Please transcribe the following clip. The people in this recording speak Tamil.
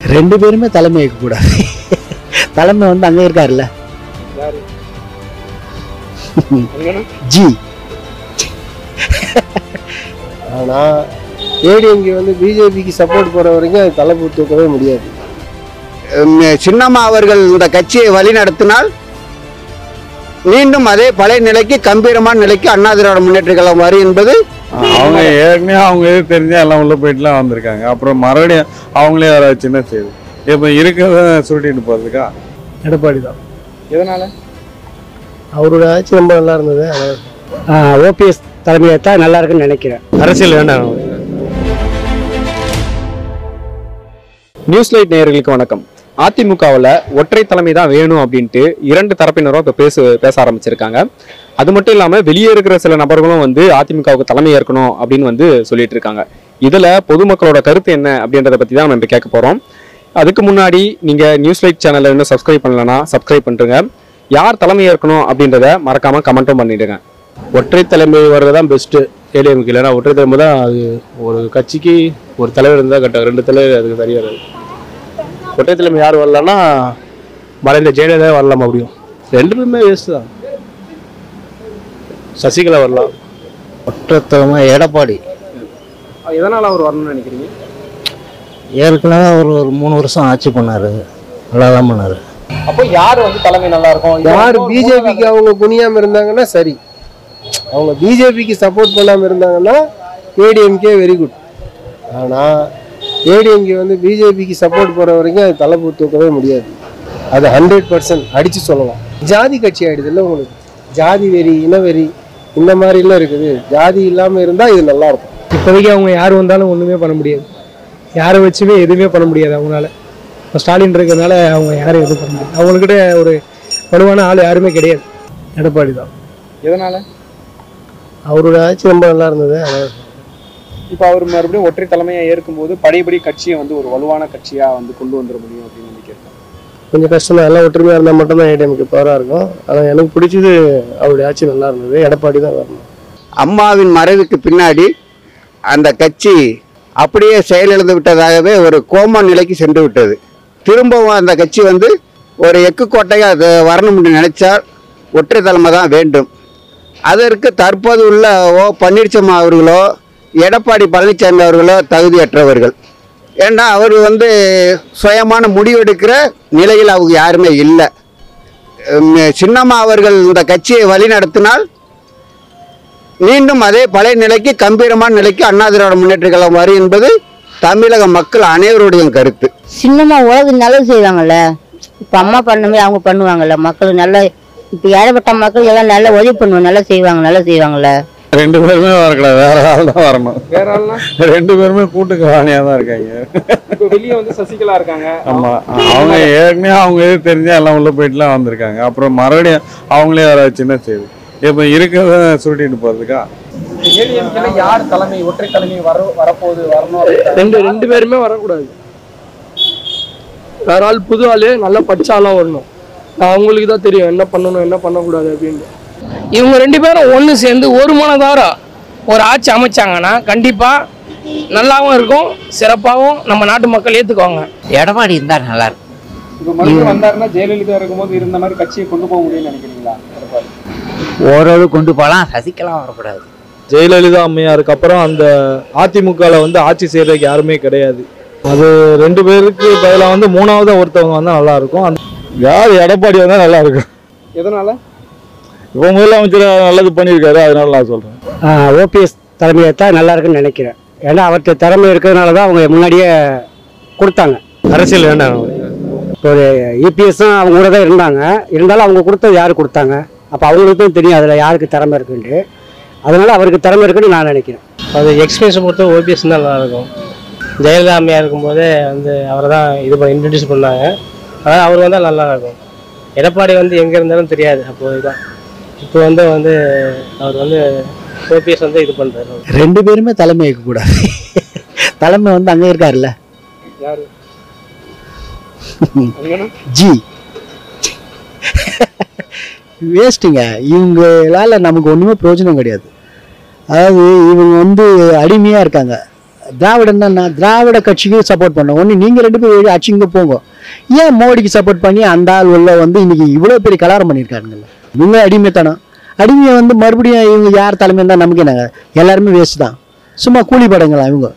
ரெண்டு பேருமே தலைமை கூடாது தலைமை வந்து அங்கே இருக்காருல்ல. ஜி. ஆனா ஏடிஎம்கே வந்து பிஜேபிக்கு சப்போர்ட் போற வரைக்கும் அது தலை தூக்கவே முடியாது. சின்னம்மா அவர்கள் இந்த கட்சியை வழிநடத்தினால் மீண்டும் அதே பழைய நிலைக்கு கம்பீரமான நிலைக்கு அண்ணா திராவிட முன்னேற்ற கழகம் வரும் என்பது அவங்க ஏற்கனவே அவங்க எது தெரிஞ்சா எல்லாம் உள்ள போயிட்டுலாம் வந்திருக்காங்க. அப்புறம் மறுபடியும் அவங்களே வர சின்ன செய்யுது? இப்போ இருக்கிறத சுருட்டிட்டு போறதுக்கா? எடப்பாடி தான் எதனால? அவரோட ஆட்சி ரொம்ப நல்லா இருந்தது. ஓபிஎஸ் தலைமையை தான் நல்லா இருக்குன்னு நினைக்கிறேன். அரசியல் வேண்டாம். நியூஸ் லைட் நேயர்களுக்கு வணக்கம். அதிமுகவில் ஒற்றை தலைமை தான் வேணும் அப்படின்ட்டு இரண்டு தரப்பினரும் இப்போ பேச பேச ஆரம்பிச்சிருக்காங்க. அது மட்டும் இல்லாமல் வெளியே இருக்கிற சில நபர்களும் வந்து அதிமுகவுக்கு தலைமை ஏற்கணும் அப்படின்னு வந்து சொல்லிட்டு இருக்காங்க. இதில் பொதுமக்களோட கருத்து என்ன அப்படின்றத பற்றி தான் நம்ம இப்போ கேட்க போகிறோம் அதுக்கு முன்னாடி நீங்கள் நியூஸ் லைட் சேனலில் இன்னும் சப்ஸ்கிரைப் பண்ணலன்னா சப்ஸ்கிரைப் பண்ணுறங்க யார் தலைமை ஏற்கணும் அப்படின்றத மறக்காமல் கமெண்ட்டும் பண்ணிடுங்க. ஒற்றை தலைமை வர்றது தான் பெஸ்ட்டு ஏடிஎம்கே இல்லைன்னா ஒற்றை தலைமை தான் அது ஒரு கட்சிக்கு ஒரு தலைவர் இருந்தால் கரெக்டாக ரெண்டு தலைவர் அதுக்கு சரியாக தலைமை யார் வரலான்னா மறைந்த ஜெயலலிதா வரலாம் அப்படியும். ரெண்டு பேருமே வேஸ்ட் தான். சசிகலா வரலாம். ஒற்றை தலைமை எடப்பாடி. எதனால் அவர் வரணும்னு நினைக்கிறீங்க? ஏற்கனவே அவர் ஒரு மூணு வருஷம் ஆட்சி பண்ணாரு. நல்லா தான் பண்ணாரு. அப்போ யார் வந்து தலைமை நல்லா இருக்கும் யார் பிஜேபிக்கு அவங்க குனியாம இருந்தாங்கன்னா சரி. அவங்க பிஜேபிக்கு சப்போர்ட் பண்ணாம இருந்தாங்கன்னா ஏடிஎம்கே வெரி குட் ஆனா ஏடிஎம்கே வந்து பிஜேபிக்கு சப்போர்ட் போற வரைக்கும் அது தலை தூக்கவே முடியாது. அது ஹண்ட்ரட் பர்சன்ட் அடிச்சு சொல்லலாம். ஜாதி கட்சி ஆயிடுதுல்ல உங்களுக்கு? ஜாதி வெறி இனவெறி இந்த மாதிரிலாம் இருக்குது. ஜாதி இல்லாம இருந்தா இது நல்லா இருக்கும் இப்போதைக்கு அவங்க யார் வந்தாலும் ஒன்றுமே பண்ண முடியாது. யாரை வச்சுமே எதுவுமே பண்ண முடியாது அவங்களால. இப்போ ஸ்டாலின் இருக்கிறதுனால அவங்க யாரும் எதுவும் பண்ண முடியாது. அவங்கக்கிட்ட ஒரு வலுவான ஆள் யாருமே கிடையாது. எடப்பாடி தான். எதனால? அவரோட ஆட்சி ரொம்ப நல்லா இருந்தது. அதான் இப்போ அவர் மறுபடியும் ஒற்றை தலைமையை ஏற்கும்போது படையபடி கட்சியை வந்து ஒரு வலுவான கட்சியா வந்து கொண்டு வந்துட முடியும் அப்படின்னு நினைக்கிறேன். கொஞ்சம் கஷ்டம் தான் எல்லாம் ஒற்றுமையாக இருந்தால் மட்டும்தான் ஏடிஎம்க்கு பவராக இருக்கும். ஆனால் எனக்கு பிடிச்சது அவருடைய ஆட்சி நல்லா இருந்தது. எடப்பாடி தான் வரணும். அம்மாவின் மறைவுக்கு பின்னாடி அந்த கட்சி அப்படியே செயலிழந்து விட்டதாகவே ஒரு கோம நிலைக்கு சென்று விட்டது. திரும்பவும் அந்த கட்சி வந்து ஒரு எக்கு கோட்டையாக அது வரணும் என்று நினைச்சால் ஒற்றை தலைமை தான் வேண்டும். அதற்கு தற்போது உள்ள ஓ பன்னீர்செல்வம் அவர்களோ எடப்பாடி பழனிசாமி அவர்களோ தகுதியற்றவர்கள். ஏன்னா அவர் வந்து சுயமான முடிவெடுக்கிற நிலையில் அவங்க யாருமே இல்லை. சின்னம்மா அவர்கள் இந்த கட்சியை வழிநடத்தினால் மீண்டும் அதே பழைய நிலைக்கு கம்பீரமான நிலைக்கு அண்ணா திராவிட முன்னேற்ற கழகம் வரும் என்பது தமிழக மக்கள் அனைவருடைய கருத்து. சின்னம்மா உலக நல்லது செய்வாங்கல்ல? இப்போ அம்மா பண்ணுமே அவங்க பண்ணுவாங்கல்ல? மக்கள் நல்ல இப்போ ஏழைப்பட்ட மக்கள் எல்லாம் நல்லா உதவி பண்ணுவாங்க நல்லா செய்வாங்க நல்லா செய்வாங்கல்ல? ரெண்டு பேருமே வரக்கூடாது வேற ஆள் தான் வரணும். வேற ஆள்னா? ரெண்டு பேருமே கூட்டுக்கு வாணியாக தான் இருக்காங்க. இப்போ வெளியே வந்து சசிகலா இருக்காங்க. ஆமா அவங்க ஏற்கனவே அவங்க எது தெரிஞ்சா எல்லாம் உள்ள போயிட்டுலாம் வந்திருக்காங்க. அப்புறம் மறுபடியும் அவங்களே வர சின்ன செய்யுது இப்போ இருக்கிறத சுருட்டிட்டு போறதுக்கா? யார் தலைமை ஒற்றை தலைமை வர வரப்போகுது வரணும் ரெண்டு ரெண்டு பேருமே வரக்கூடாது. வேற ஆள் புது ஆள் நல்லா படிச்ச ஆளா வரணும். அவங்களுக்கு தான் தெரியும் என்ன பண்ணணும் என்ன பண்ணக்கூடாது அப்படின்னு. இவங்க ரெண்டு பேரும் ஒன்று சேர்ந்து ஒரு மனதார ஒரு ஆட்சி அமைச்சாங்கன்னா கண்டிப்பாக நல்லாவும் இருக்கும் சிறப்பாகவும் நம்ம நாட்டு மக்கள் ஏற்றுக்குவாங்க எடப்பாடி இருந்தா நல்லா இருக்கும். இப்போ மறுபடியும் வந்தாருன்னா ஜெயலலிதா இருக்கும்போது இருந்த மாதிரி கட்சியை கொண்டு போக முடியும்னு நினைக்கிறீங்களா எடப்பாடி? ஓரளவு கொண்டு போகலாம் சசிகலா வரக்கூடாது. ஜெயலலிதா அம்மையாருக்கு அப்புறம் அந்த அதிமுகவில் வந்து ஆட்சி செய்யறதுக்கு யாருமே கிடையாது. அது ரெண்டு பேருக்கு பதிலாக வந்து மூணாவது ஒருத்தவங்க வந்தால் நல்லா இருக்கும். யார் எடப்பாடி வந்தால் நல்லா இருக்கும். எதனால? இப்போ முதலமைச்சர் நல்லது பண்ணியிருக்காரு அதனால நான் சொல்கிறேன் ஓபிஎஸ் தலைமையை தான் நல்லா இருக்குன்னு நினைக்கிறேன். ஏன்னா அவர்கிட்ட திறமை இருக்கிறதுனால தான் அவங்க முன்னாடியே கொடுத்தாங்க. அரசியல் வேண்டாம். இப்போ இபிஎஸ்ஸும் அவங்க கூட தான் இருந்தாங்க. இருந்தாலும் அவங்க கொடுத்தது யார் கொடுத்தாங்க? அப்போ அவங்களுக்கும் தெரியும் அதில் யாருக்கு திறமை இருக்குன்ட்டு. அதனால அவருக்கு திறமை இருக்குன்னு நான் நினைக்கிறேன். அது எக்ஸ்பீரியன்ஸ் பொறுத்த ஓபிஎஸ் தான் நல்லா இருக்கும் ஜெயலலிதா அம்மையா இருக்கும்போதே வந்து அவரை தான் இது பண்ண இன்ட்ரடியூஸ் பண்ணாங்க. அதான் அவர் வந்தால் நல்லா இருக்கும் எடப்பாடி வந்து எங்கே இருந்தாலும் தெரியாது அப்போ இதுதான் இப்போ வந்து வந்து அவர் வந்து ஓபிஎஸ் வந்து இது பண்ணுறாரு ரெண்டு பேருமே தலைமை கூடாது தலைமை வந்து அங்கே இருக்காருல்ல? யாரு? ஜி. வேஸ்ட்டுங்க. இவங்களால நமக்கு ஒன்றுமே பிரயோஜனம் கிடையாது. அதாவது இவங்க வந்து அடிமையாக இருக்காங்க. திராவிடன்னா நான் திராவிட கட்சிக்கு சப்போர்ட் பண்ணோம் ஒன்று நீங்கள் ரெண்டு பேரும் ஆட்சிங்க போங்க. ஏன் மோடிக்கு சப்போர்ட் பண்ணி அந்த ஆள் உள்ள வந்து இன்னைக்கு இவ்வளோ பெரிய கலாரம் பண்ணியிருக்காருங்கல்ல? இவங்க அடிமைத்தனம் அடிமையை வந்து மறுபடியும் இவங்க யார் தலைமையாக இருந்தால் நமக்கு என்னங்க எல்லாருமே வேஸ்ட் தான். சும்மா கூலி படங்களா இவங்க?